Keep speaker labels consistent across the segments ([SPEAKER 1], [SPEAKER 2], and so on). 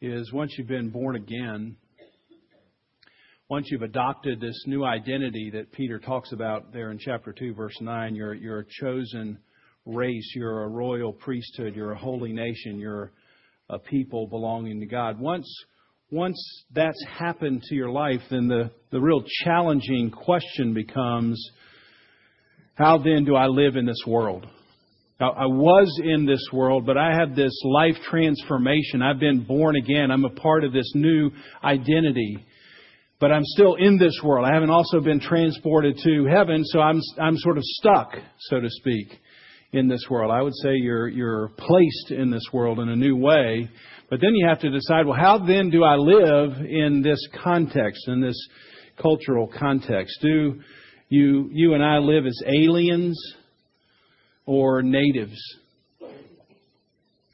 [SPEAKER 1] is once you've been born again, once you've adopted this new identity that Peter talks about there in chapter 2, verse 9, you're, you're a chosen race, you're a royal priesthood, you're a holy nation, you're a people belonging to God. Once, once that's happened to your life, then the, the real challenging question becomes how then do I live in this world? I was in this world, but I have this life transformation. I've been born again. I'm a part of this new identity. But I'm still in this world. I haven't also been transported to heaven, so I'm, I'm sort of stuck, so to speak, in this world. I would say you're, you're placed in this world in a new way. But then you have to decide, well, how then do I live in this context, in this cultural context? Do you, you and I live as aliens or natives?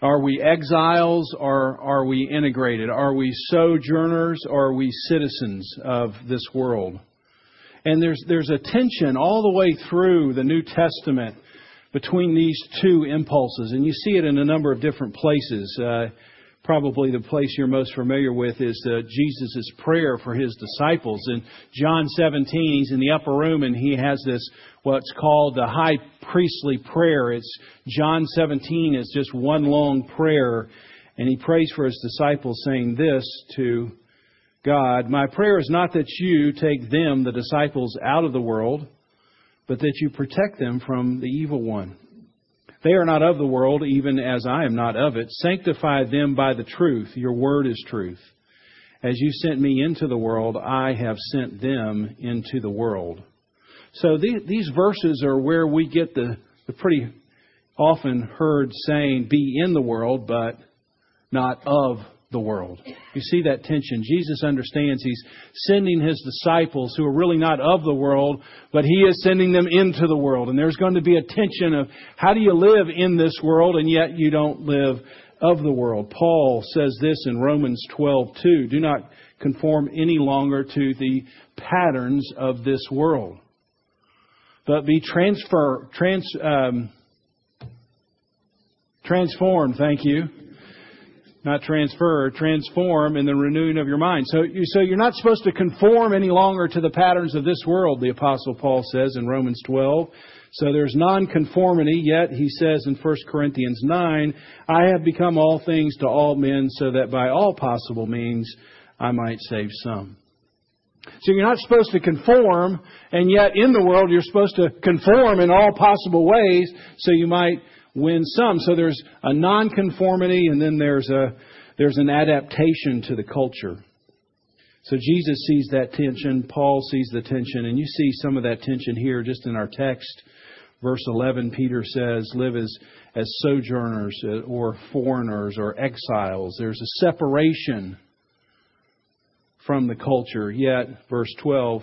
[SPEAKER 1] Are we exiles or are we integrated? Are we sojourners or are we citizens of this world? And there's, there's a tension all the way through the New Testament between these two impulses. And you see it in a number of different places. Uh, probably the place you're most familiar with is uh, Jesus' prayer for his disciples. In John 17, he's in the upper room and he has this, what's called the high priestly prayer. It's John 17 is just one long prayer. And he prays for his disciples saying this to God, My prayer is not that you take them, the disciples, out of the world, but that you protect them from the evil one. They are not of the world, even as I am not of it. Sanctify them by the truth. Your word is truth. As you sent me into the world, I have sent them into the world. So these verses are where we get the, the pretty often heard saying, be in the world, but not of the world. You see that tension. Jesus understands he's sending his disciples who are really not of the world, but he is sending them into the world. And there's going to be a tension of how do you live in this world and yet you don't live of the world. Paul says this in Romans 12:2, do not conform any longer to the patterns of this world, but be transfer trans um, transformed, thank you, not transfer, transform in the renewing of your mind. So, you, so you're not supposed to conform any longer to the patterns of this world, the Apostle Paul says in Romans 12. So there's nonconformity, yet he says in 1 Corinthians 9, I have become all things to all men so that by all possible means I might save some. So you're not supposed to conform, and yet in the world you're supposed to conform in all possible ways so you might win some. So there's a nonconformity and then there's a there's an adaptation to the culture. So Jesus sees that tension, Paul sees the tension, and you see some of that tension here just in our text. Verse 11, Peter says, live as, as sojourners uh, or foreigners or exiles. There's a separation from the culture. Yet, verse 12,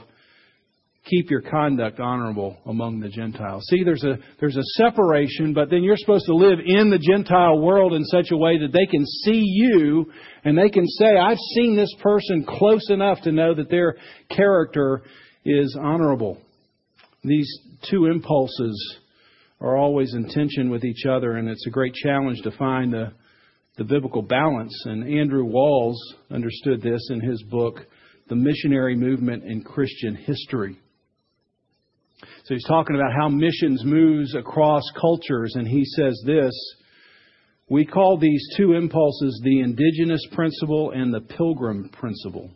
[SPEAKER 1] keep your conduct honorable among the Gentiles. See, there's a, there's a separation, but then you're supposed to live in the Gentile world in such a way that they can see you and they can say, I've seen this person close enough to know that their character is honorable. These two impulses are always in tension with each other, and it's a great challenge to find the, the biblical balance. And Andrew Walls understood this in his book, The Missionary Movement in Christian History. So he's talking about how missions moves across cultures, and he says this We call these two impulses the indigenous principle and the pilgrim principle.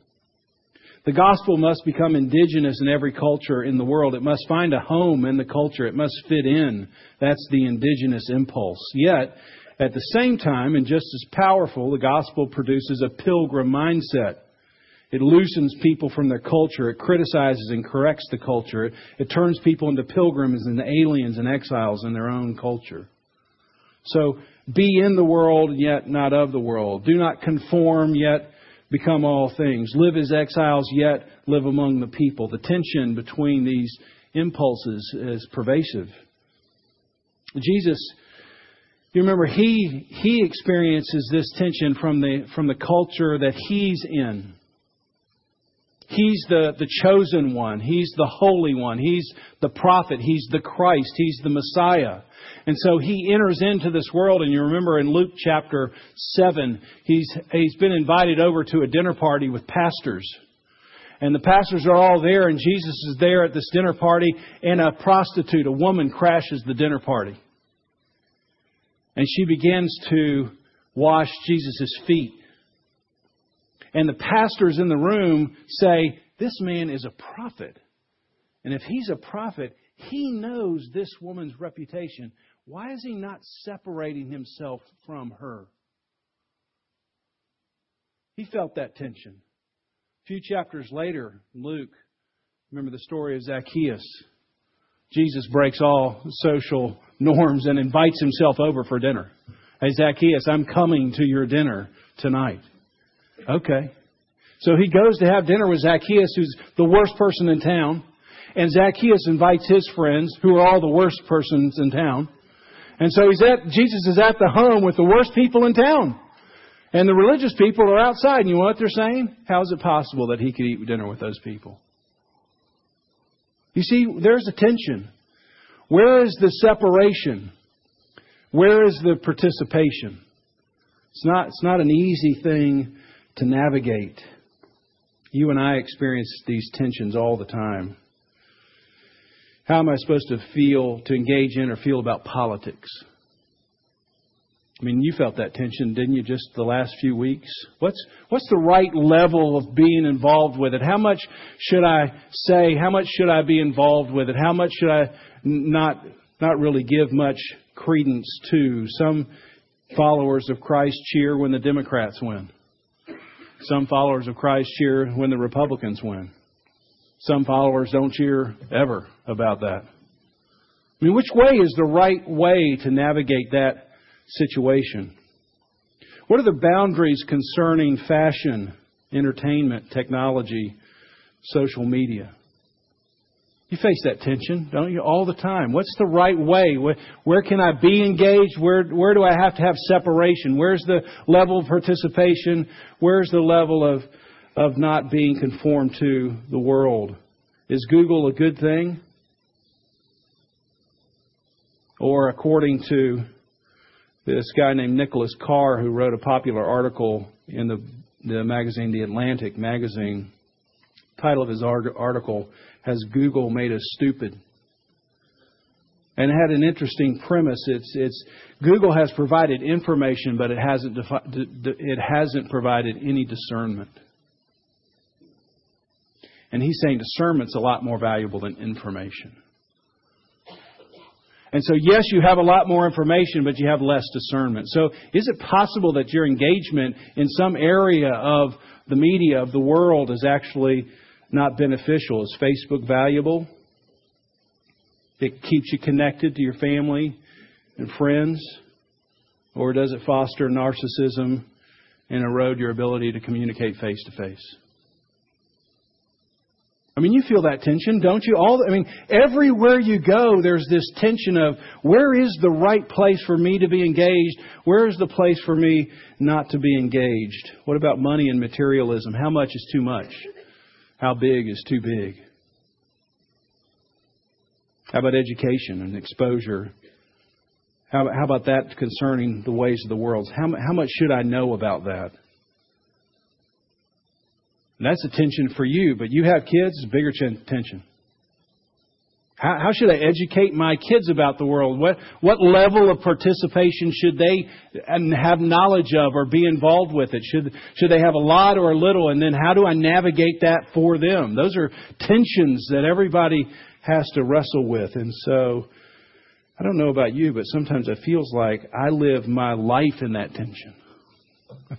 [SPEAKER 1] The gospel must become indigenous in every culture in the world. It must find a home in the culture. It must fit in. That's the indigenous impulse. Yet, at the same time, and just as powerful, the gospel produces a pilgrim mindset. It loosens people from their culture. It criticizes and corrects the culture. It, it turns people into pilgrims and aliens and exiles in their own culture. So be in the world, yet not of the world. Do not conform, yet become all things. Live as exiles, yet live among the people. The tension between these impulses is pervasive. Jesus, you remember, he, he experiences this tension from the, from the culture that he's in. He's the, the chosen one. He's the holy one. He's the prophet. He's the Christ. He's the Messiah. And so he enters into this world, and you remember in Luke chapter 7, he's, he's been invited over to a dinner party with pastors. And the pastors are all there, and Jesus is there at this dinner party, and a prostitute, a woman, crashes the dinner party. And she begins to wash Jesus' feet. And the pastors in the room say, This man is a prophet. And if he's a prophet, he knows this woman's reputation. Why is he not separating himself from her? He felt that tension. A few chapters later, Luke, remember the story of Zacchaeus. Jesus breaks all social norms and invites himself over for dinner. Hey, Zacchaeus, I'm coming to your dinner tonight. Okay. So he goes to have dinner with Zacchaeus, who's the worst person in town. And Zacchaeus invites his friends, who are all the worst persons in town. And so he's at, Jesus is at the home with the worst people in town. And the religious people are outside. And you know what they're saying? How is it possible that he could eat dinner with those people? You see, there's a tension. Where is the separation? Where is the participation? It's not, it's not an easy thing to navigate. You and I experience these tensions all the time. How am I supposed to feel, to engage in or feel about politics? I mean, you felt that tension, didn't you, just the last few weeks? What's, what's the right level of being involved with it? How much should I say? How much should I be involved with it? How much should I not, not really give much credence to? Some followers of Christ cheer when the Democrats win. Some followers of Christ cheer when the Republicans win. Some followers don't cheer ever about that. I mean, which way is the right way to navigate that situation? What are the boundaries concerning fashion, entertainment, technology, social media? You face that tension, don't you, all the time? What's the right way? Where, where, can I be engaged? Where, where do I have to have separation? Where's the level of participation? Where's the level of of not being conformed to the world. Is Google a good thing? Or according to this guy named Nicholas Carr, who wrote a popular article in the, the magazine, The Atlantic magazine, title of his article, Has Google Made Us Stupid? And it had an interesting premise. It's, it's Google has provided information, but it hasn't, defi- it hasn't provided any discernment. And he's saying discernment's a lot more valuable than information. And so, yes, you have a lot more information, but you have less discernment. So, is it possible that your engagement in some area of the media, of the world, is actually not beneficial? Is Facebook valuable? It keeps you connected to your family and friends? Or does it foster narcissism and erode your ability to communicate face to face? I mean, you feel that tension, don't you? All, I mean, everywhere you go, there's this tension of where is the right place for me to be engaged? Where is the place for me not to be engaged? What about money and materialism? How much is too much? How big is too big? How about education and exposure? How, how about that concerning the ways of the world? How, how much should I know about that? And that's a tension for you, but you have kids, it's bigger tension. How, how, should I educate my kids about the world? What, what level of participation should they um, have knowledge of or be involved with it? Should, should they have a lot or a little? And then how do I navigate that for them? Those are tensions that everybody has to wrestle with. And so, I don't know about you, but sometimes it feels like I live my life in that tension.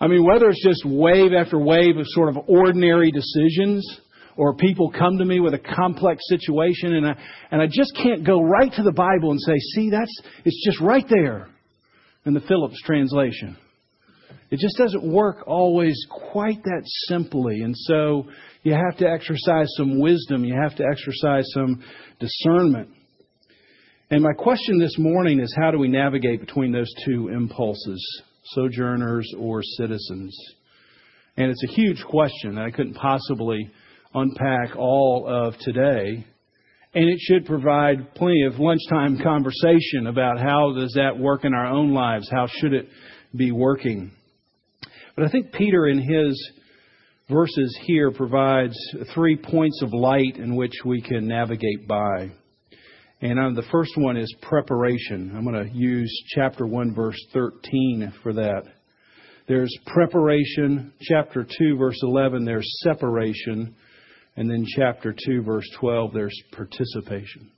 [SPEAKER 1] I mean, whether it's just wave after wave of sort of ordinary decisions, or people come to me with a complex situation and I, and I just can't go right to the Bible and say, see, that's, it's just right there in the Phillips translation. It just doesn't work always quite that simply. And so you have to exercise some wisdom. You have to exercise some discernment. And my question this morning is how do we navigate between those two impulses? sojourners or citizens. And it's a huge question that I couldn't possibly unpack all of today. And it should provide plenty of lunchtime conversation about how does that work in our own lives? How should it be working? But I think Peter in his verses here provides three points of light in which we can navigate by. And um, the first one is preparation. I'm going to use chapter 1, verse 13 for that. There's preparation. Chapter 2, verse 11, there's separation. And then chapter 2, verse 12, there's participation.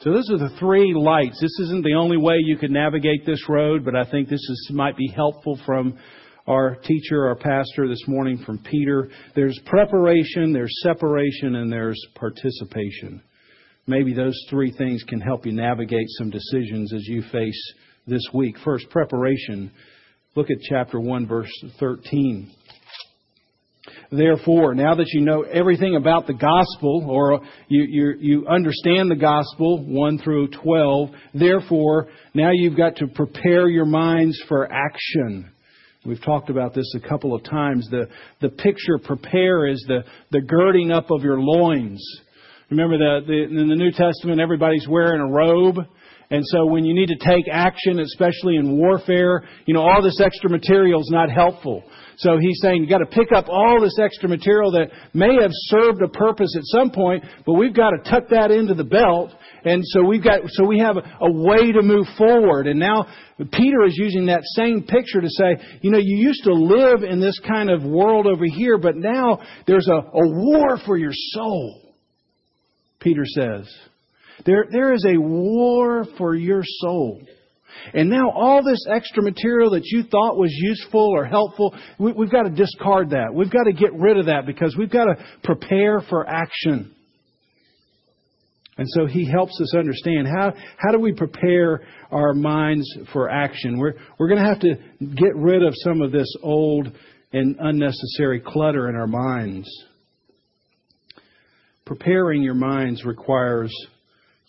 [SPEAKER 1] So those are the three lights. This isn't the only way you can navigate this road, but I think this is, might be helpful from our teacher, our pastor this morning from Peter. There's preparation, there's separation, and there's participation. Maybe those three things can help you navigate some decisions as you face this week. First, preparation. Look at chapter 1, verse 13. Therefore, now that you know everything about the gospel, or you, you, you understand the gospel, 1 through 12, therefore, now you've got to prepare your minds for action. We've talked about this a couple of times. The, the picture prepare is the, the girding up of your loins. Remember that in the New Testament, everybody's wearing a robe. And so when you need to take action, especially in warfare, you know, all this extra material is not helpful. So he's saying you've got to pick up all this extra material that may have served a purpose at some point, but we've got to tuck that into the belt. And so we've got, so we have a, way to move forward. And now Peter is using that same picture to say, you know, you used to live in this kind of world over here, but now there's a, a war for your soul. Peter says. There, there is a war for your soul. And now all this extra material that you thought was useful or helpful, we, we've got to discard that. We've got to get rid of that because we've got to prepare for action. And so he helps us understand how, how do we prepare our minds for action? We're, we're going to have to get rid of some of this old and unnecessary clutter in our minds. Preparing your minds requires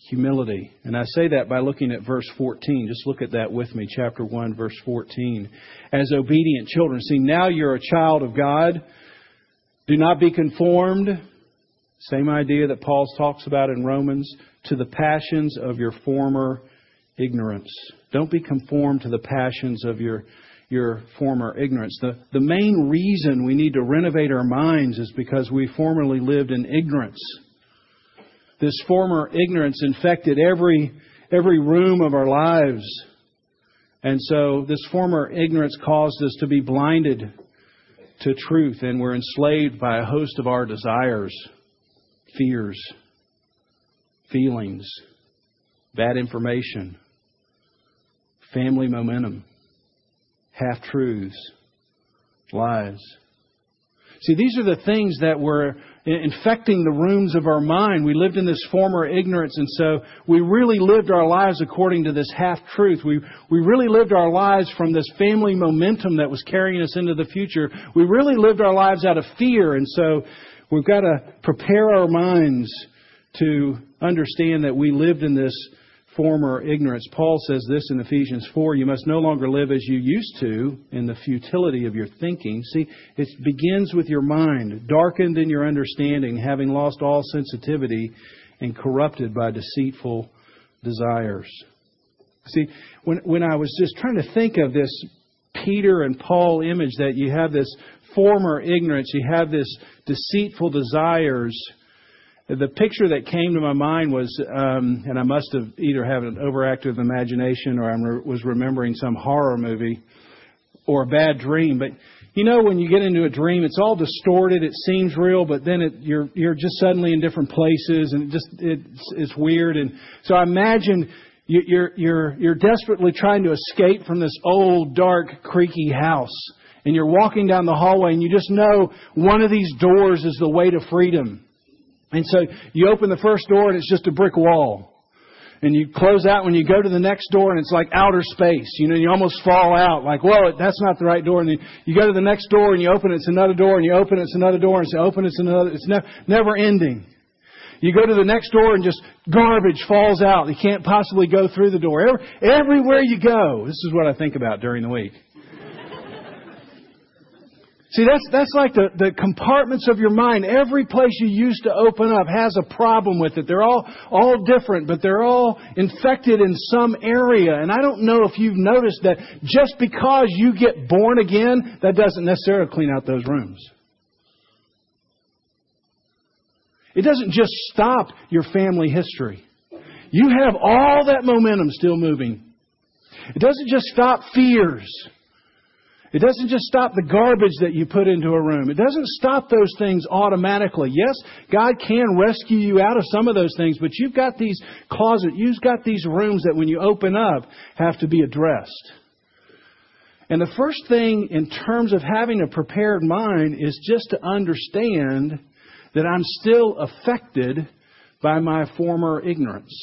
[SPEAKER 1] humility. And I say that by looking at verse 14. Just look at that with me, chapter 1, verse 14. As obedient children. See, now you're a child of God. Do not be conformed. Same idea that Paul talks about in Romans. To the passions of your former ignorance. Don't be conformed to the passions of your, your former ignorance. The, the main reason we need to renovate our minds is because we formerly lived in ignorance this former ignorance infected every, every room of our lives. And so this former ignorance caused us to be blinded to truth, and we're enslaved by a host of our desires, fears, feelings, bad information, family momentum, half truths, lies. See, these are the things that were infecting the rooms of our mind. We lived in this former ignorance, and so we really lived our lives according to this half truth. We, we really lived our lives from this family momentum that was carrying us into the future. We really lived our lives out of fear, and so we've got to prepare our minds to understand that we lived in this former ignorance. Paul says this in Ephesians 4 you must no longer live as you used to in the futility of your thinking. See, it begins with your mind, darkened in your understanding, having lost all sensitivity and corrupted by deceitful desires. See, when, when I was just trying to think of this Peter and Paul image that you have this former ignorance, you have this deceitful desires the picture that came to my mind was, um, and I must have either had an overactive imagination or I re- was remembering some horror movie or a bad dream. But you know, when you get into a dream, it's all distorted. It seems real, but then it, you're you're just suddenly in different places, and it just it's it's weird. And so I imagine you, you're you're you're desperately trying to escape from this old, dark, creaky house, and you're walking down the hallway, and you just know one of these doors is the way to freedom. And so you open the first door and it's just a brick wall. And you close out when you go to the next door and it's like outer space. You know, you almost fall out like, whoa, that's not the right door. And then you go to the next door and you open it, it's another door and you open it, it's another door and you open it's another, it's ne- never ending. You go to the next door and just garbage falls out. You can't possibly go through the door. Every, everywhere you go, this is what I think about during the week. See, that's, that's like the, the compartments of your mind. Every place you used to open up has a problem with it. They're all, all different, but they're all infected in some area. And I don't know if you've noticed that just because you get born again, that doesn't necessarily clean out those rooms. It doesn't just stop your family history. You have all that momentum still moving. It doesn't just stop fears. It doesn't just stop the garbage that you put into a room. It doesn't stop those things automatically. Yes, God can rescue you out of some of those things, but you've got these closets, you've got these rooms that when you open up have to be addressed. And the first thing in terms of having a prepared mind is just to understand that I'm still affected by my former ignorance.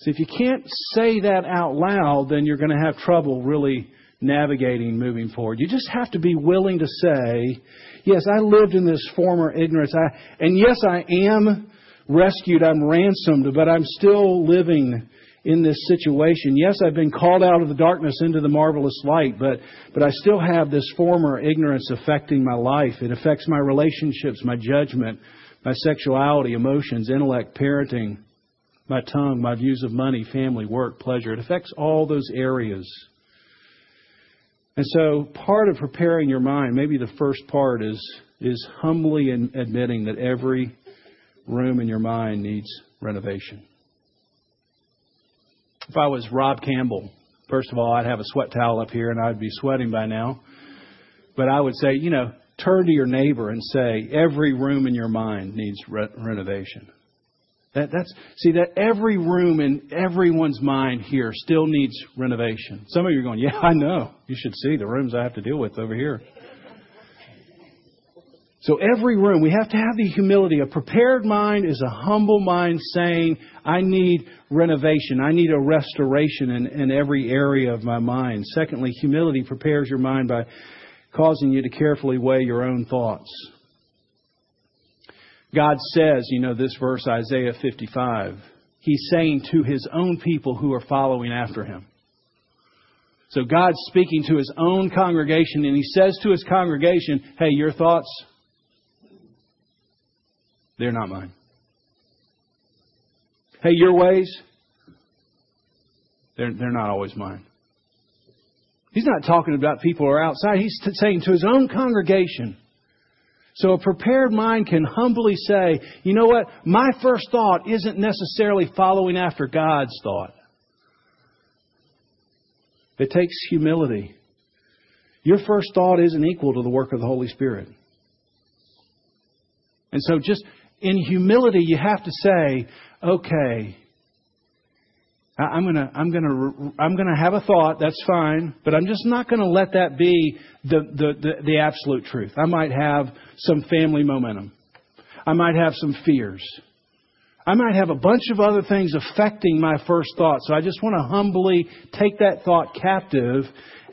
[SPEAKER 1] See, if you can't say that out loud, then you're going to have trouble really navigating moving forward. You just have to be willing to say, yes, I lived in this former ignorance. I, and yes, I am rescued. I'm ransomed, but I'm still living in this situation. Yes, I've been called out of the darkness into the marvelous light, but, but I still have this former ignorance affecting my life. It affects my relationships, my judgment, my sexuality, emotions, intellect, parenting, my tongue, my views of money, family, work, pleasure. It affects all those areas. And so part of preparing your mind, maybe the first part is, is humbly admitting that every room in your mind needs renovation. If I was Rob Campbell, first of all, I'd have a sweat towel up here and I'd be sweating by now. But I would say, you know, turn to your neighbor and say, every room in your mind needs re- renovation. That, that's, see, that every room in everyone's mind here still needs renovation. Some of you are going, yeah, I know. You should see the rooms I have to deal with over here. So every room, we have to have the humility. A prepared mind is a humble mind saying, I need renovation. I need a restoration in, in every area of my mind. Secondly, humility prepares your mind by causing you to carefully weigh your own thoughts. God says, you know, this verse, Isaiah 55, He's saying to His own people who are following after Him. So God's speaking to His own congregation, and He says to His congregation, hey, your thoughts, they're not mine. Hey, your ways, they're, they're not always mine. He's not talking about people who are outside. He's t- saying to his own congregation, so a prepared mind can humbly say, you know what? My first thought isn't necessarily following after God's thought. It takes humility. Your first thought isn't equal to the work of the Holy Spirit. And so just in humility, you have to say, okay, I'm gonna, I'm gonna, I'm gonna have a thought. That's fine, but I'm just not gonna let that be the, the, the, the absolute truth. I might have some family momentum. I might have some fears. I might have a bunch of other things affecting my first thought. So I just want to humbly take that thought captive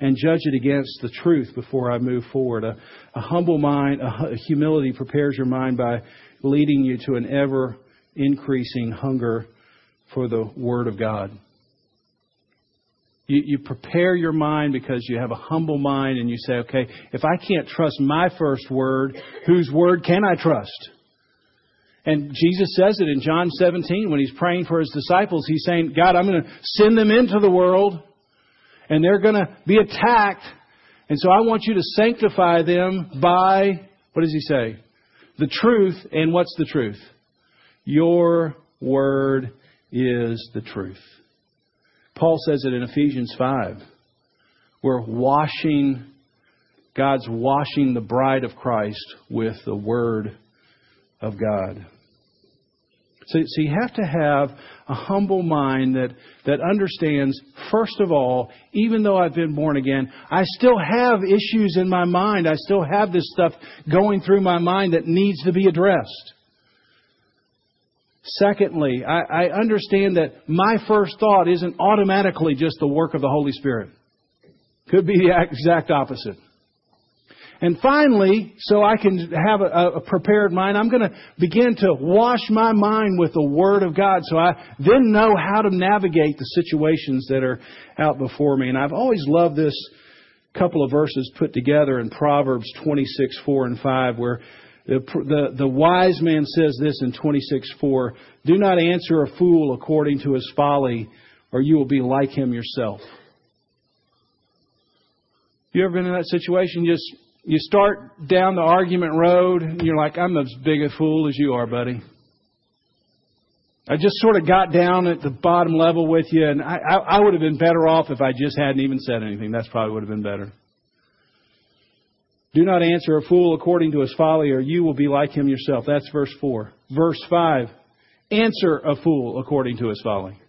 [SPEAKER 1] and judge it against the truth before I move forward. A, a humble mind, a, a humility prepares your mind by leading you to an ever increasing hunger for the Word of God. You, you, prepare your mind because you have a humble mind and you say, okay, if I can't trust my first word, whose word can I trust? And Jesus says it in John 17 when he's praying for his disciples. He's saying, God, I'm going to send them into the world and they're going to be attacked. And so I want you to sanctify them by, what does he say? The truth. And what's the truth? Your word is the truth. Paul says it in Ephesians 5. We're washing, God's washing the bride of Christ with the Word of God. So, so you have to have a humble mind that, that understands, first of all, even though I've been born again, I still have issues in my mind. I still have this stuff going through my mind that needs to be addressed. Secondly, I, I understand that my first thought isn't automatically just the work of the Holy Spirit. Could be the exact opposite. And finally, so I can have a, a prepared mind, I'm going to begin to wash my mind with the Word of God so I then know how to navigate the situations that are out before me. And I've always loved this couple of verses put together in Proverbs 26, 4 and 5, where the, the, the wise man says this in 26, 4 Do not answer a fool according to his folly, or you will be like him yourself. You ever been in that situation? You just you start down the argument road, and you're like, I'm as big a fool as you are, buddy. I just sort of got down at the bottom level with you, and I, I, I would have been better off if I just hadn't even said anything. That's probably would have been better. Do not answer a fool according to his folly, or you will be like him yourself. That's verse 4. Verse 5. Answer a fool according to his folly,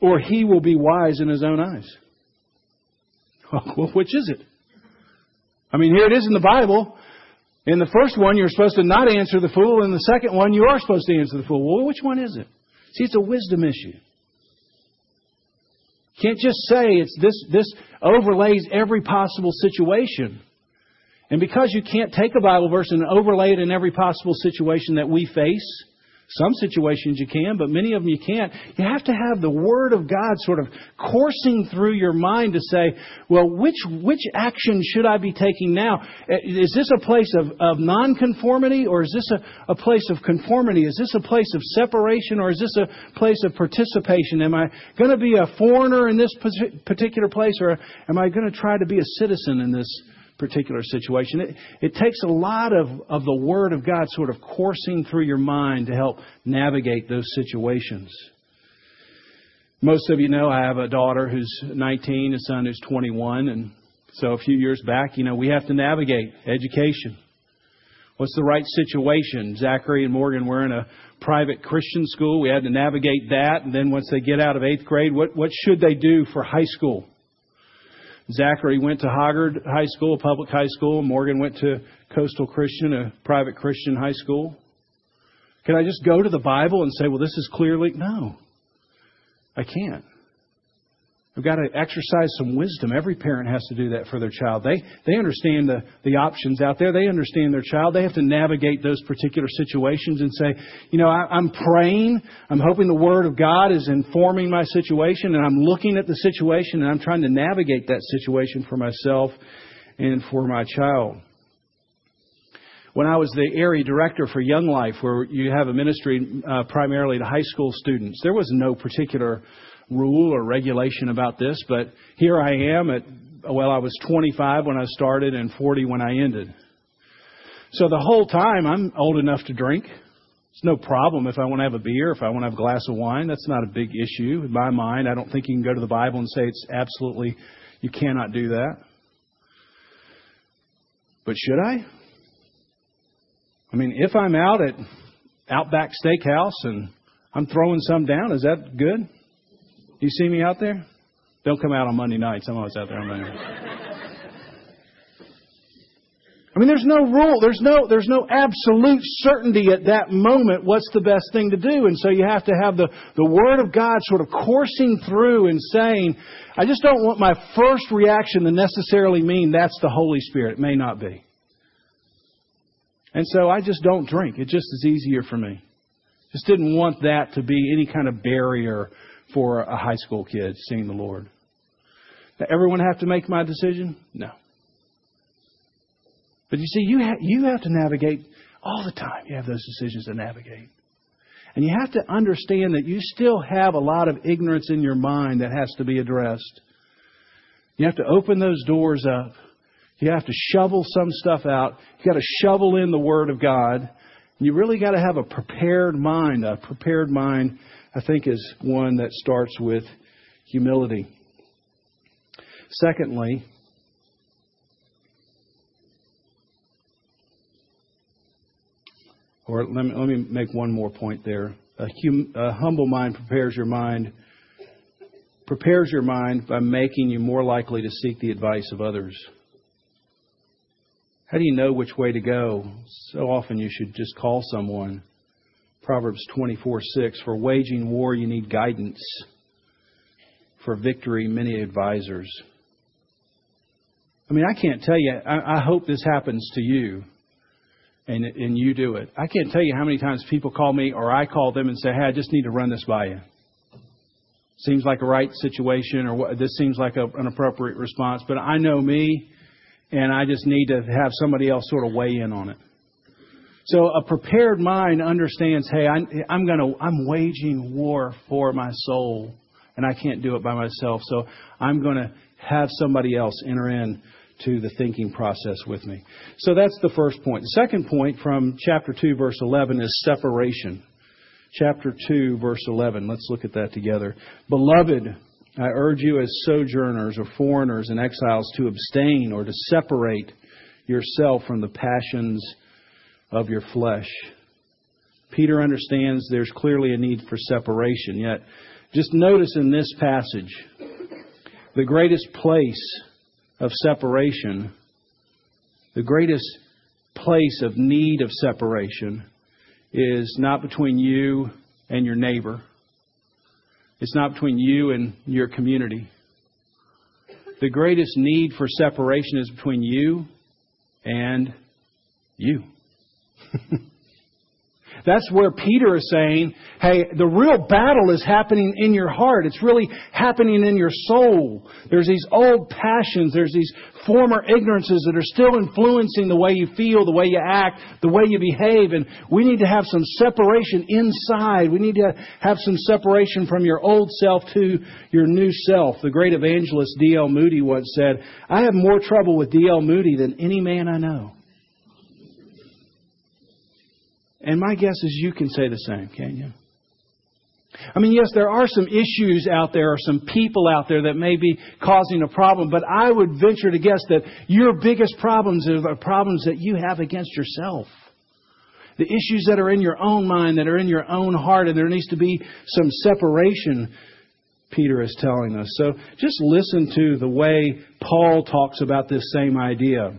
[SPEAKER 1] or he will be wise in his own eyes. Well, which is it? I mean, here it is in the Bible. In the first one, you're supposed to not answer the fool. In the second one, you are supposed to answer the fool. Well, which one is it? See, it's a wisdom issue. Can't just say it's this, this overlays every possible situation. And because you can't take a Bible verse and overlay it in every possible situation that we face, some situations you can, but many of them you can't. You have to have the Word of God sort of coursing through your mind to say, well, which, which action should I be taking now? Uh, is this a place of, of nonconformity or is this a, a place of conformity? Is this a place of separation or is this a place of participation? Am I going to be a foreigner in this particular place or am I going to try to be a citizen in this particular situation. It, it takes a lot of, of the Word of God sort of coursing through your mind to help navigate those situations. Most of you know I have a daughter who's 19, a son who's 21, and so a few years back, you know, we have to navigate education. What's the right situation? Zachary and Morgan were in a private Christian school. We had to navigate that. And then once they get out of eighth grade, what, what should they do for high school? Zachary went to Hoggard High School, a public high school. Morgan went to Coastal Christian, a private Christian high school. Can I just go to the Bible and say, well, this is clearly. No, I can't. We've got to exercise some wisdom. Every parent has to do that for their child. They, they understand the, the options out there. They understand their child. They have to navigate those particular situations and say, you know, I, I'm praying. I'm hoping the Word of God is informing my situation, and I'm looking at the situation, and I'm trying to navigate that situation for myself and for my child. When I was the area director for Young Life, where you have a ministry uh, primarily to high school students, there was no particular rule or regulation about this, but here I am at, well, I was 25 when I started and 40 when I ended. So the whole time I'm old enough to drink. It's no problem if I want to have a beer, if I want to have a glass of wine. That's not a big issue in my mind. I don't think you can go to the Bible and say it's absolutely, you cannot do that. But should I? I mean, if I'm out at Outback Steakhouse and I'm throwing some down, is that good? You see me out there? Don't come out on Monday nights. I'm always out there on Monday I mean, there's no rule. There's no, there's no absolute certainty at that moment what's the best thing to do. And so you have to have the, the Word of God sort of coursing through and saying, I just don't want my first reaction to necessarily mean that's the Holy Spirit. It may not be. And so I just don't drink. It just is easier for me. Just didn't want that to be any kind of barrier for a high school kid seeing the Lord. Does everyone have to make my decision? No. But you see, you, ha- you have to navigate all the time. You have those decisions to navigate. And you have to understand that you still have a lot of ignorance in your mind that has to be addressed. You have to open those doors up. You have to shovel some stuff out. You got to shovel in the Word of God. You really got to have a prepared mind, a prepared mind I think, is one that starts with humility. Secondly, or let me, let me make one more point there. A, hum, a humble mind prepares your mind prepares your mind by making you more likely to seek the advice of others. How do you know which way to go? So often you should just call someone Proverbs 24 6 For waging war, you need guidance. For victory, many advisors. I mean, I can't tell you, I, I hope this happens to you and, and you do it. I can't tell you how many times people call me or I call them and say, Hey, I just need to run this by you. seems like a right situation or what, this seems like a, an appropriate response, but I know me and I just need to have somebody else sort of weigh in on it. So a prepared mind understands, hey, I, I'm going to, I'm waging war for my soul and I can't do it by myself. So I'm going to have somebody else enter in to the thinking process with me. So that's the first point. The second point from chapter 2 verse 11 is separation chapter 2, verse 11. Let's look at that together. Beloved, I urge you as sojourners or foreigners and exiles to abstain or to separate yourself from the passions of your flesh. Peter understands there's clearly a need for separation, yet just notice in this passage the greatest place of separation, the greatest place of need of separation is not between you and your neighbor. It's not between you and your community. The greatest need for separation is between you and you. That's where Peter is saying, hey, the real battle is happening in your heart. It's really happening in your soul. There's these old passions. There's these former ignorances that are still influencing the way you feel, the way you act, the way you behave. And we need to have some separation inside. We need to have some separation from your old self to your new self. The great evangelist D.L. Moody once said, I have more trouble with D.L. Moody than any man I know. And my guess is you can say the same, can't you? I mean, yes, there are some issues out there or some people out there that may be causing a problem, but I would venture to guess that your biggest problems are problems that you have against yourself. The issues that are in your own mind, that are in your own heart, and there needs to be some separation, Peter is telling us. So just listen to the way Paul talks about this same idea.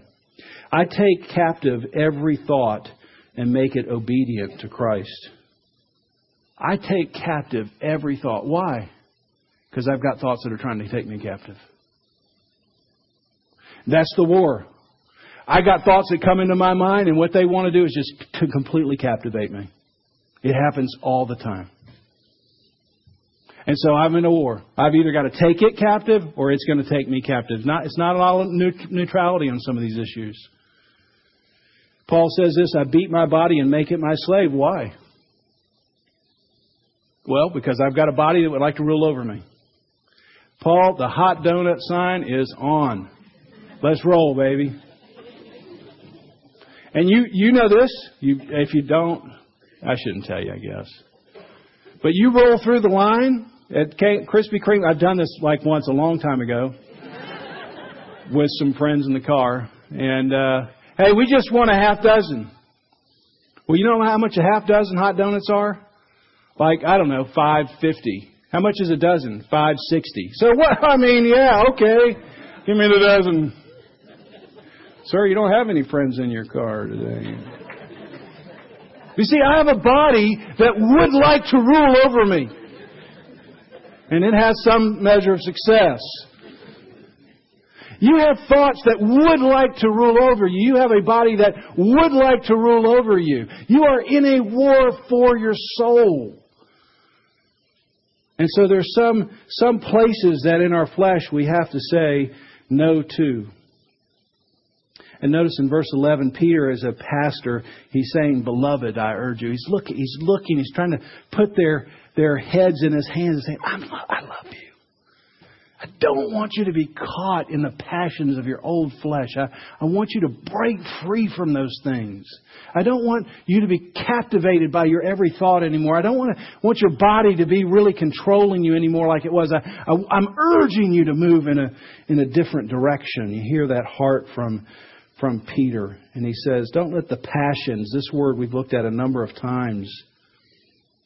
[SPEAKER 1] I take captive every thought and make it obedient to Christ. I take captive every thought. Why? Because I've got thoughts that are trying to take me captive. That's the war. I got thoughts that come into my mind, and what they want to do is just to completely captivate me. It happens all the time. And so I'm in a war. I've either got to take it captive or it's going to take me captive. Not, it's not all neutrality on some of these issues. Paul says this I beat my body and make it my slave. Why? Well, because I've got a body that would like to rule over me. Paul, the hot donut sign is on. Let's roll, baby. And you, you know this. You, if you don't, I shouldn't tell you, I guess. But you roll through the line at Krispy Kreme. I've done this like once a long time ago with some friends in the car. And uh, Hey, we just want a half dozen. Well, you know how much a half dozen hot donuts are? Like, I don't know, 550. How much is a dozen? 560. So what? I mean, yeah, okay. Give me the dozen. Sir, you don't have any friends in your car today. You see, I have a body that would like to rule over me. And it has some measure of success. You have thoughts that would like to rule over you. You have a body that would like to rule over you. You are in a war for your soul. And so there's some, some places that in our flesh we have to say no to. And notice in verse 11, Peter, as a pastor, he's saying, Beloved, I urge you. He's looking, he's looking, he's trying to put their, their heads in his hands and say, I love you. I don't want you to be caught in the passions of your old flesh. I, I want you to break free from those things. I don't want you to be captivated by your every thought anymore. I don't want, to, want your body to be really controlling you anymore like it was. I, I, I'm urging you to move in a, in a different direction. You hear that heart from, from Peter. And he says, Don't let the passions, this word we've looked at a number of times.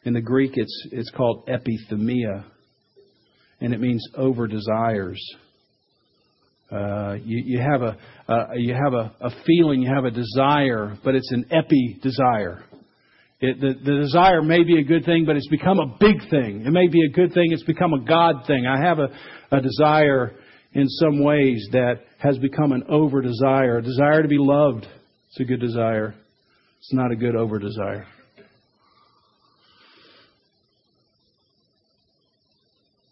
[SPEAKER 1] In the Greek, it's, it's called epithumia and it means over desires. Uh, you, you, have a uh, you have a, a, feeling, you have a desire, but it's an epi desire. It, the, the desire may be a good thing, but it's become a big thing. It may be a good thing, it's become a God thing. I have a, a desire in some ways that has become an over desire. A desire to be loved. It's a good desire. It's not a good over desire.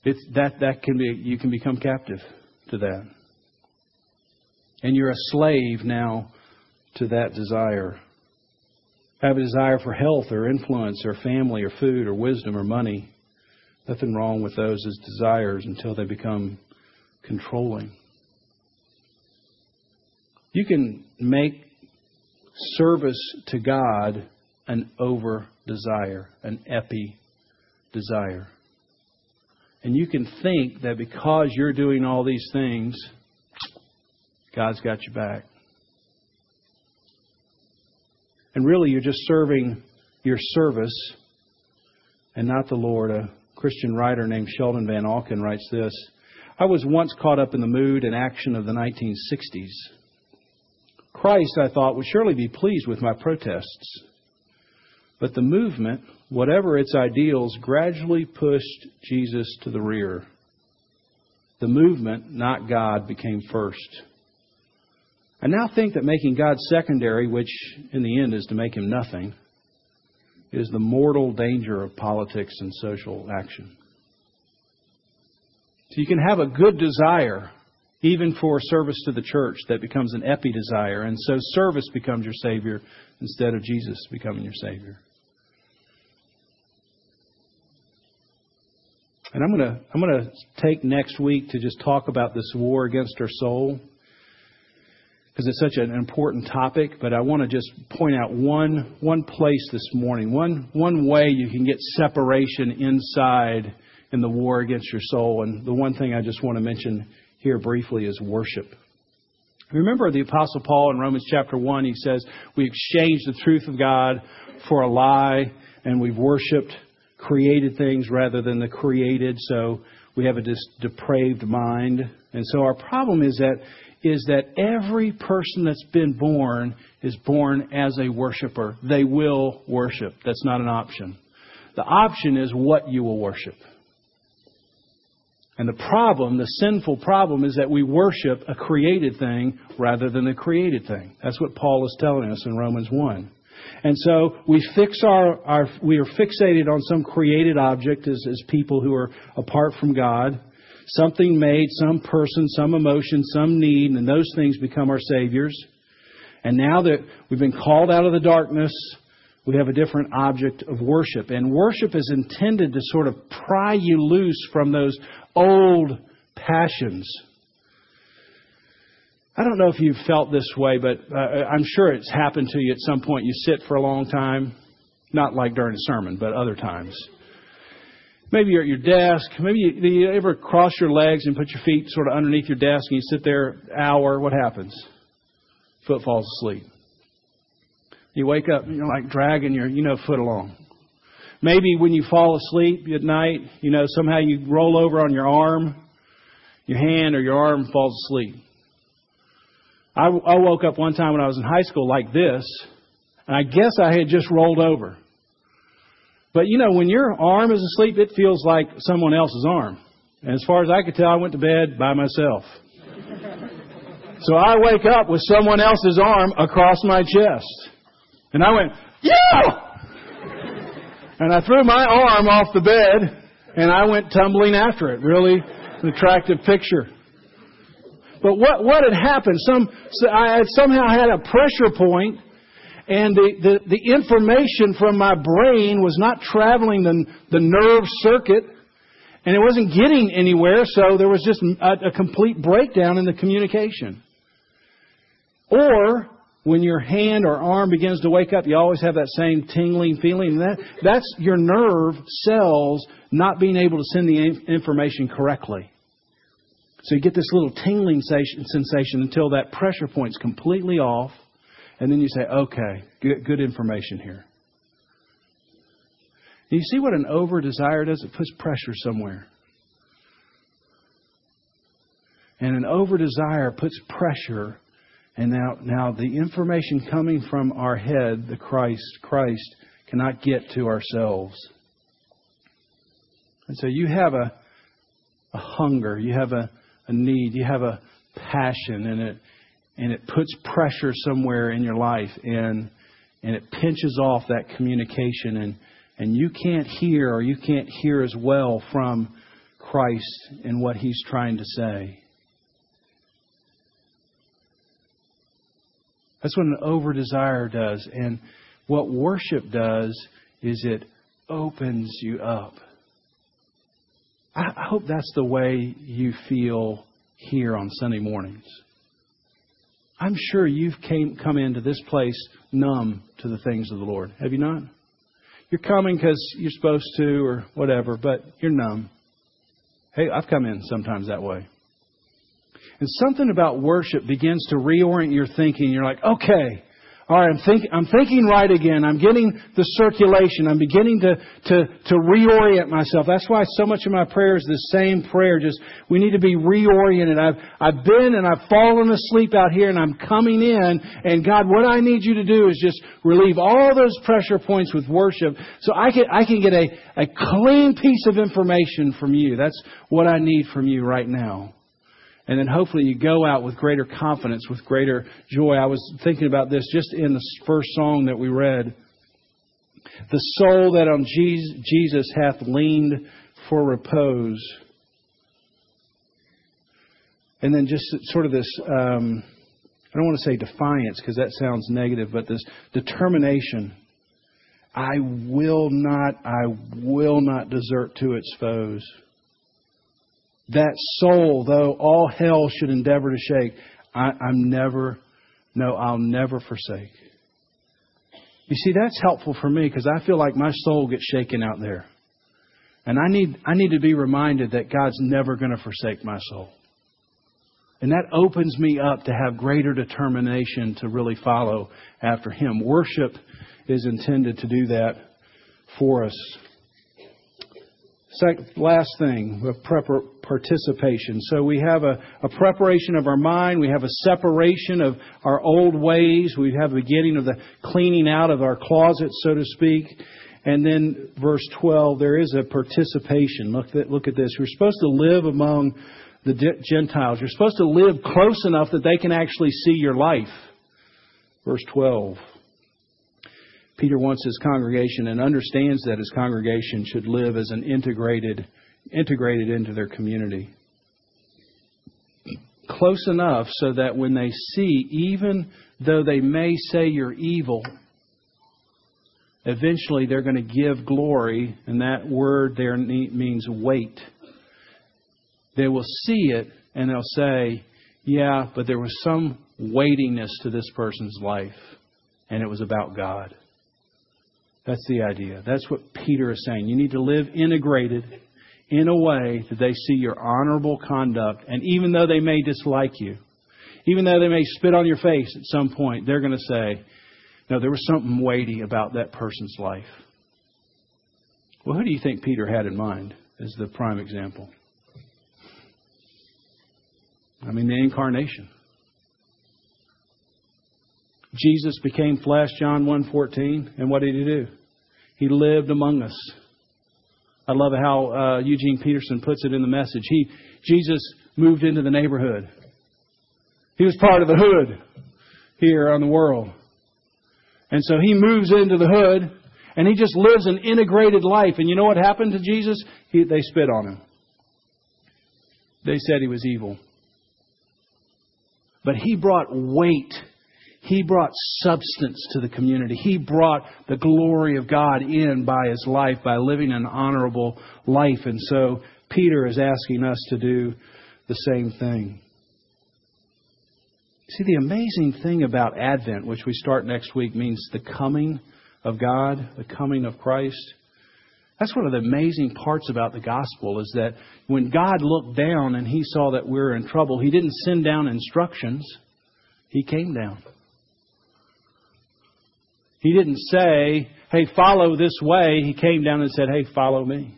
[SPEAKER 1] It's that that can be you can become captive to that. And you're a slave now to that desire. Have a desire for health or influence or family or food or wisdom or money. Nothing wrong with those as desires until they become controlling. You can make service to God an over desire, an epi desire. And you can think that because you're doing all these things, God's got you back. And really, you're just serving your service and not the Lord. A Christian writer named Sheldon Vanauken writes this I was once caught up in the mood and action of the 1960s. Christ, I thought, would surely be pleased with my protests. But the movement, whatever its ideals, gradually pushed Jesus to the rear. The movement, not God, became first. I now think that making God secondary, which in the end is to make him nothing, is the mortal danger of politics and social action. So you can have a good desire, even for service to the church, that becomes an epi desire, and so service becomes your Savior instead of Jesus becoming your Savior. And I'm going to I'm going to take next week to just talk about this war against our soul because it's such an important topic, but I want to just point out one one place this morning, one one way you can get separation inside in the war against your soul. And the one thing I just want to mention here briefly is worship. Remember the Apostle Paul in Romans chapter 1, he says, We exchanged the truth of God for a lie, and we've worshiped created things rather than the created, so we have a depraved mind. And so our problem is that is that every person that's been born is born as a worshiper. They will worship. That's not an option. The option is what you will worship. And the problem, the sinful problem, is that we worship a created thing rather than the created thing. That's what Paul is telling us in Romans 1. And so we fix our, our we are fixated on some created object as, as people who are apart from God something made, some person, some emotion, some need, and those things become our saviors. And now that we've been called out of the darkness, we have a different object of worship. And worship is intended to sort of pry you loose from those old passions. I don't know if you've felt this way, but uh, I'm sure it's happened to you at some point. You sit for a long time, not like during a sermon, but other times. Maybe you're at your desk. Maybe you, you ever cross your legs and put your feet sort of underneath your desk and you sit there an hour. What happens? Foot falls asleep. You wake up, and you know, like dragging your, you know, foot along. Maybe when you fall asleep at night, you know, somehow you roll over on your arm, your hand or your arm falls asleep. I, I woke up one time when I was in high school like this, and I guess I had just rolled over. But you know, when your arm is asleep, it feels like someone else's arm. And as far as I could tell, I went to bed by myself. so I wake up with someone else's arm across my chest. And I went, yeah! And I threw my arm off the bed and I went tumbling after it. Really an attractive picture. But what, what had happened? Some, I had somehow had a pressure point and the, the, the information from my brain was not traveling the, the nerve circuit, and it wasn't getting anywhere, so there was just a, a complete breakdown in the communication. Or when your hand or arm begins to wake up, you always have that same tingling feeling. That, that's your nerve cells not being able to send the information correctly. So you get this little tingling sensation until that pressure point's completely off and then you say, okay, good, good information here. And you see what an over desire does? It puts pressure somewhere. And an over desire puts pressure. And now, now the information coming from our head, the Christ, Christ, cannot get to ourselves. And so you have a, a hunger, you have a, a need, you have a passion, and it and it puts pressure somewhere in your life and and it pinches off that communication and and you can't hear or you can't hear as well from Christ and what He's trying to say. That's what an over desire does. And what worship does is it opens you up. I hope that's the way you feel here on Sunday mornings. I'm sure you've came, come into this place numb to the things of the Lord. Have you not? You're coming because you're supposed to or whatever, but you're numb. Hey, I've come in sometimes that way. And something about worship begins to reorient your thinking. You're like, okay, all right, I'm, think, I'm thinking right again. I'm getting the circulation. I'm beginning to, to, to reorient myself. That's why so much of my prayer is the same prayer. Just, we need to be reoriented. I've, I've been and I've fallen asleep out here and I'm coming in. And God, what I need you to do is just relieve all those pressure points with worship so I can, I can get a, a clean piece of information from you. That's what I need from you right now. And then hopefully you go out with greater confidence, with greater joy. I was thinking about this just in the first song that we read. The soul that on Jesus hath leaned for repose. And then just sort of this, um, I don't want to say defiance because that sounds negative, but this determination. I will not, I will not desert to its foes that soul, though all hell should endeavor to shake, I, am never, no, I'll never forsake. You see, that's helpful for me because I feel like my soul gets shaken out there. And I need, I need to be reminded that God's never going to forsake my soul. And that opens me up to have greater determination to really follow after Him. Worship is intended to do that for us. Second, last thing, participation. So we have a, a, preparation of our mind. We have a separation of our old ways. We have a beginning of the cleaning out of our closet, so to speak. And then verse 12, there is a participation. Look at, look at this. We're supposed to live among the Gentiles. You're supposed to live close enough that they can actually see your life. Verse 12. Peter wants his congregation and understands that his congregation should live as an integrated, integrated into their community. Close enough so that when they see, even though they may say you're evil, eventually they're going to give glory, and that word there means weight. They will see it and they'll say, Yeah, but there was some weightiness to this person's life, and it was about God. That's the idea. That's what Peter is saying. You need to live integrated in a way that they see your honorable conduct. And even though they may dislike you, even though they may spit on your face at some point, they're going to say, no, there was something weighty about that person's life. Well, who do you think Peter had in mind as the prime example? I mean, the incarnation. Jesus became flesh, John 1.14, and what did he do? He lived among us. I love how uh, Eugene Peterson puts it in the message. He, Jesus moved into the neighborhood. He was part of the hood here on the world. And so he moves into the hood and he just lives an integrated life. And you know what happened to Jesus? He, they spit on him. They said he was evil. But he brought weight he brought substance to the community. He brought the glory of God in by his life, by living an honorable life. And so Peter is asking us to do the same thing. See, the amazing thing about Advent, which we start next week, means the coming of God, the coming of Christ. That's one of the amazing parts about the gospel is that when God looked down and he saw that we were in trouble, he didn't send down instructions. He came down. He didn't say, hey, follow this way. He came down and said, hey, follow me.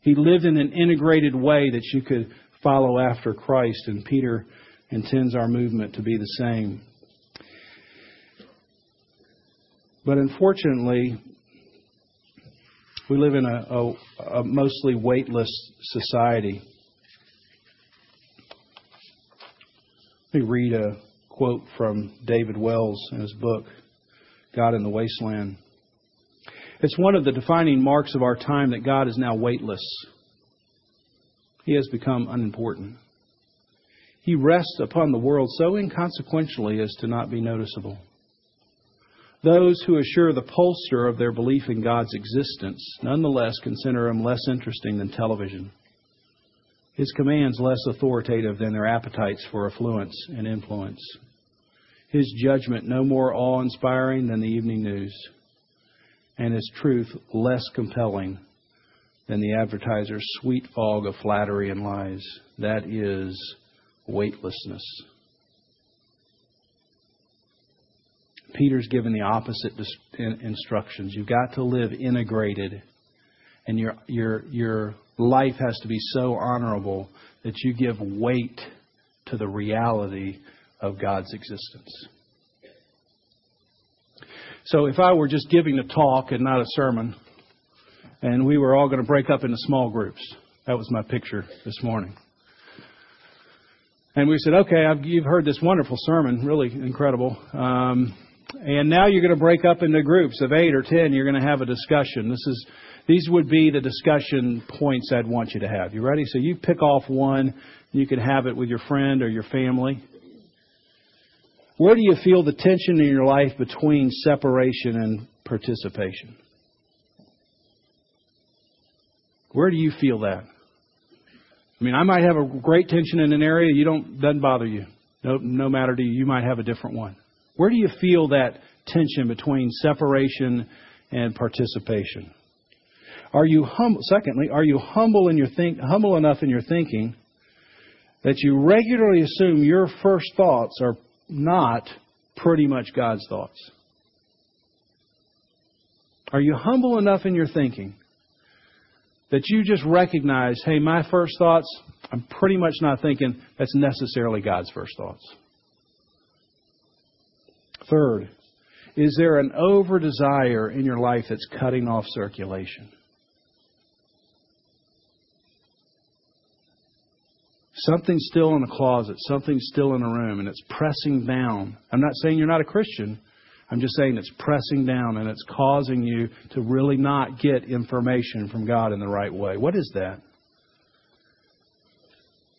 [SPEAKER 1] He lived in an integrated way that you could follow after Christ, and Peter intends our movement to be the same. But unfortunately, we live in a, a, a mostly weightless society. Let me read a quote from David Wells in his book. God in the wasteland. It's one of the defining marks of our time that God is now weightless. he has become unimportant. He rests upon the world so inconsequentially as to not be noticeable. Those who assure the pollster of their belief in God's existence nonetheless consider him less interesting than television. His commands less authoritative than their appetites for affluence and influence. His judgment no more awe inspiring than the evening news. And his truth less compelling than the advertiser's sweet fog of flattery and lies. That is weightlessness. Peter's given the opposite instructions. You've got to live integrated, and your, your, your life has to be so honorable that you give weight to the reality of God's existence. So, if I were just giving a talk and not a sermon, and we were all going to break up into small groups, that was my picture this morning. And we said, okay, I've, you've heard this wonderful sermon, really incredible. Um, and now you're going to break up into groups of eight or ten. You're going to have a discussion. This is, these would be the discussion points I'd want you to have. You ready? So you pick off one. You can have it with your friend or your family. Where do you feel the tension in your life between separation and participation? Where do you feel that? I mean, I might have a great tension in an area you don't doesn't bother you. No, no matter to you, you might have a different one. Where do you feel that tension between separation and participation? Are you humble? Secondly, are you humble in your think, humble enough in your thinking that you regularly assume your first thoughts are not pretty much God's thoughts? Are you humble enough in your thinking that you just recognize, hey, my first thoughts, I'm pretty much not thinking that's necessarily God's first thoughts. Third, is there an over desire in your life that's cutting off circulation? Something's still in a closet, something's still in a room, and it's pressing down. I'm not saying you're not a Christian. I'm just saying it's pressing down and it's causing you to really not get information from God in the right way. What is that?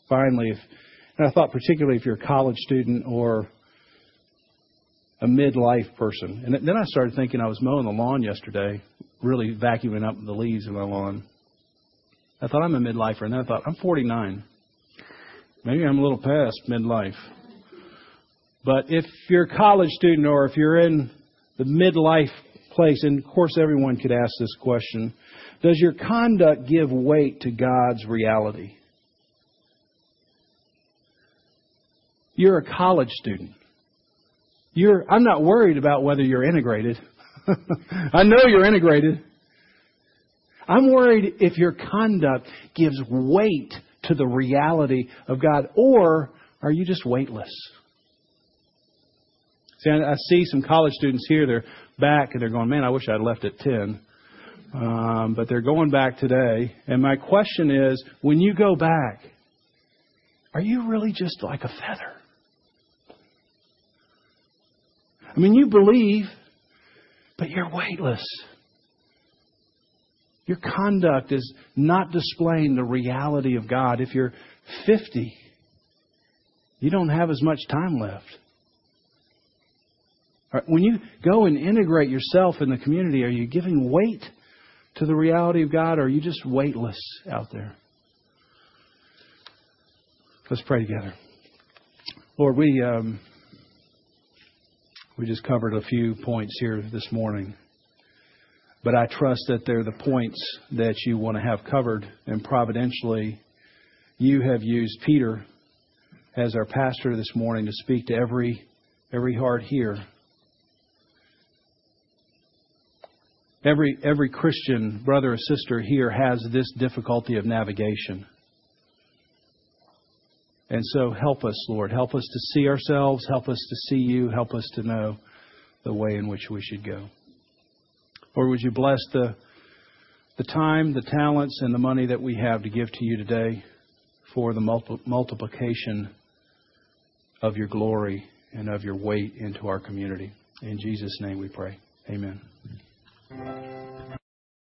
[SPEAKER 1] Finally, if, and I thought particularly if you're a college student or a midlife person. And then I started thinking I was mowing the lawn yesterday, really vacuuming up the leaves in my lawn. I thought I'm a midlifer, and then I thought I'm 49. Maybe I'm a little past midlife. But if you're a college student or if you're in the midlife place, and of course everyone could ask this question, does your conduct give weight to God's reality? You're a college student. You're, I'm not worried about whether you're integrated. I know you're integrated. I'm worried if your conduct gives weight to the reality of God, or are you just weightless? See, I, I see some college students here, they're back and they're going, man, I wish I'd left at 10. Um, but they're going back today. And my question is when you go back, are you really just like a feather? I mean, you believe, but you're weightless. Your conduct is not displaying the reality of God. If you're 50, you don't have as much time left. When you go and integrate yourself in the community, are you giving weight to the reality of God, or are you just weightless out there? Let's pray together. Lord, we. Um, we just covered a few points here this morning. But I trust that they're the points that you want to have covered. And providentially, you have used Peter as our pastor this morning to speak to every, every heart here. Every, every Christian brother or sister here has this difficulty of navigation. And so help us, Lord. Help us to see ourselves. Help us to see you. Help us to know the way in which we should go. Lord, would you bless the, the time, the talents, and the money that we have to give to you today for the multiplication of your glory and of your weight into our community. In Jesus' name we pray. Amen.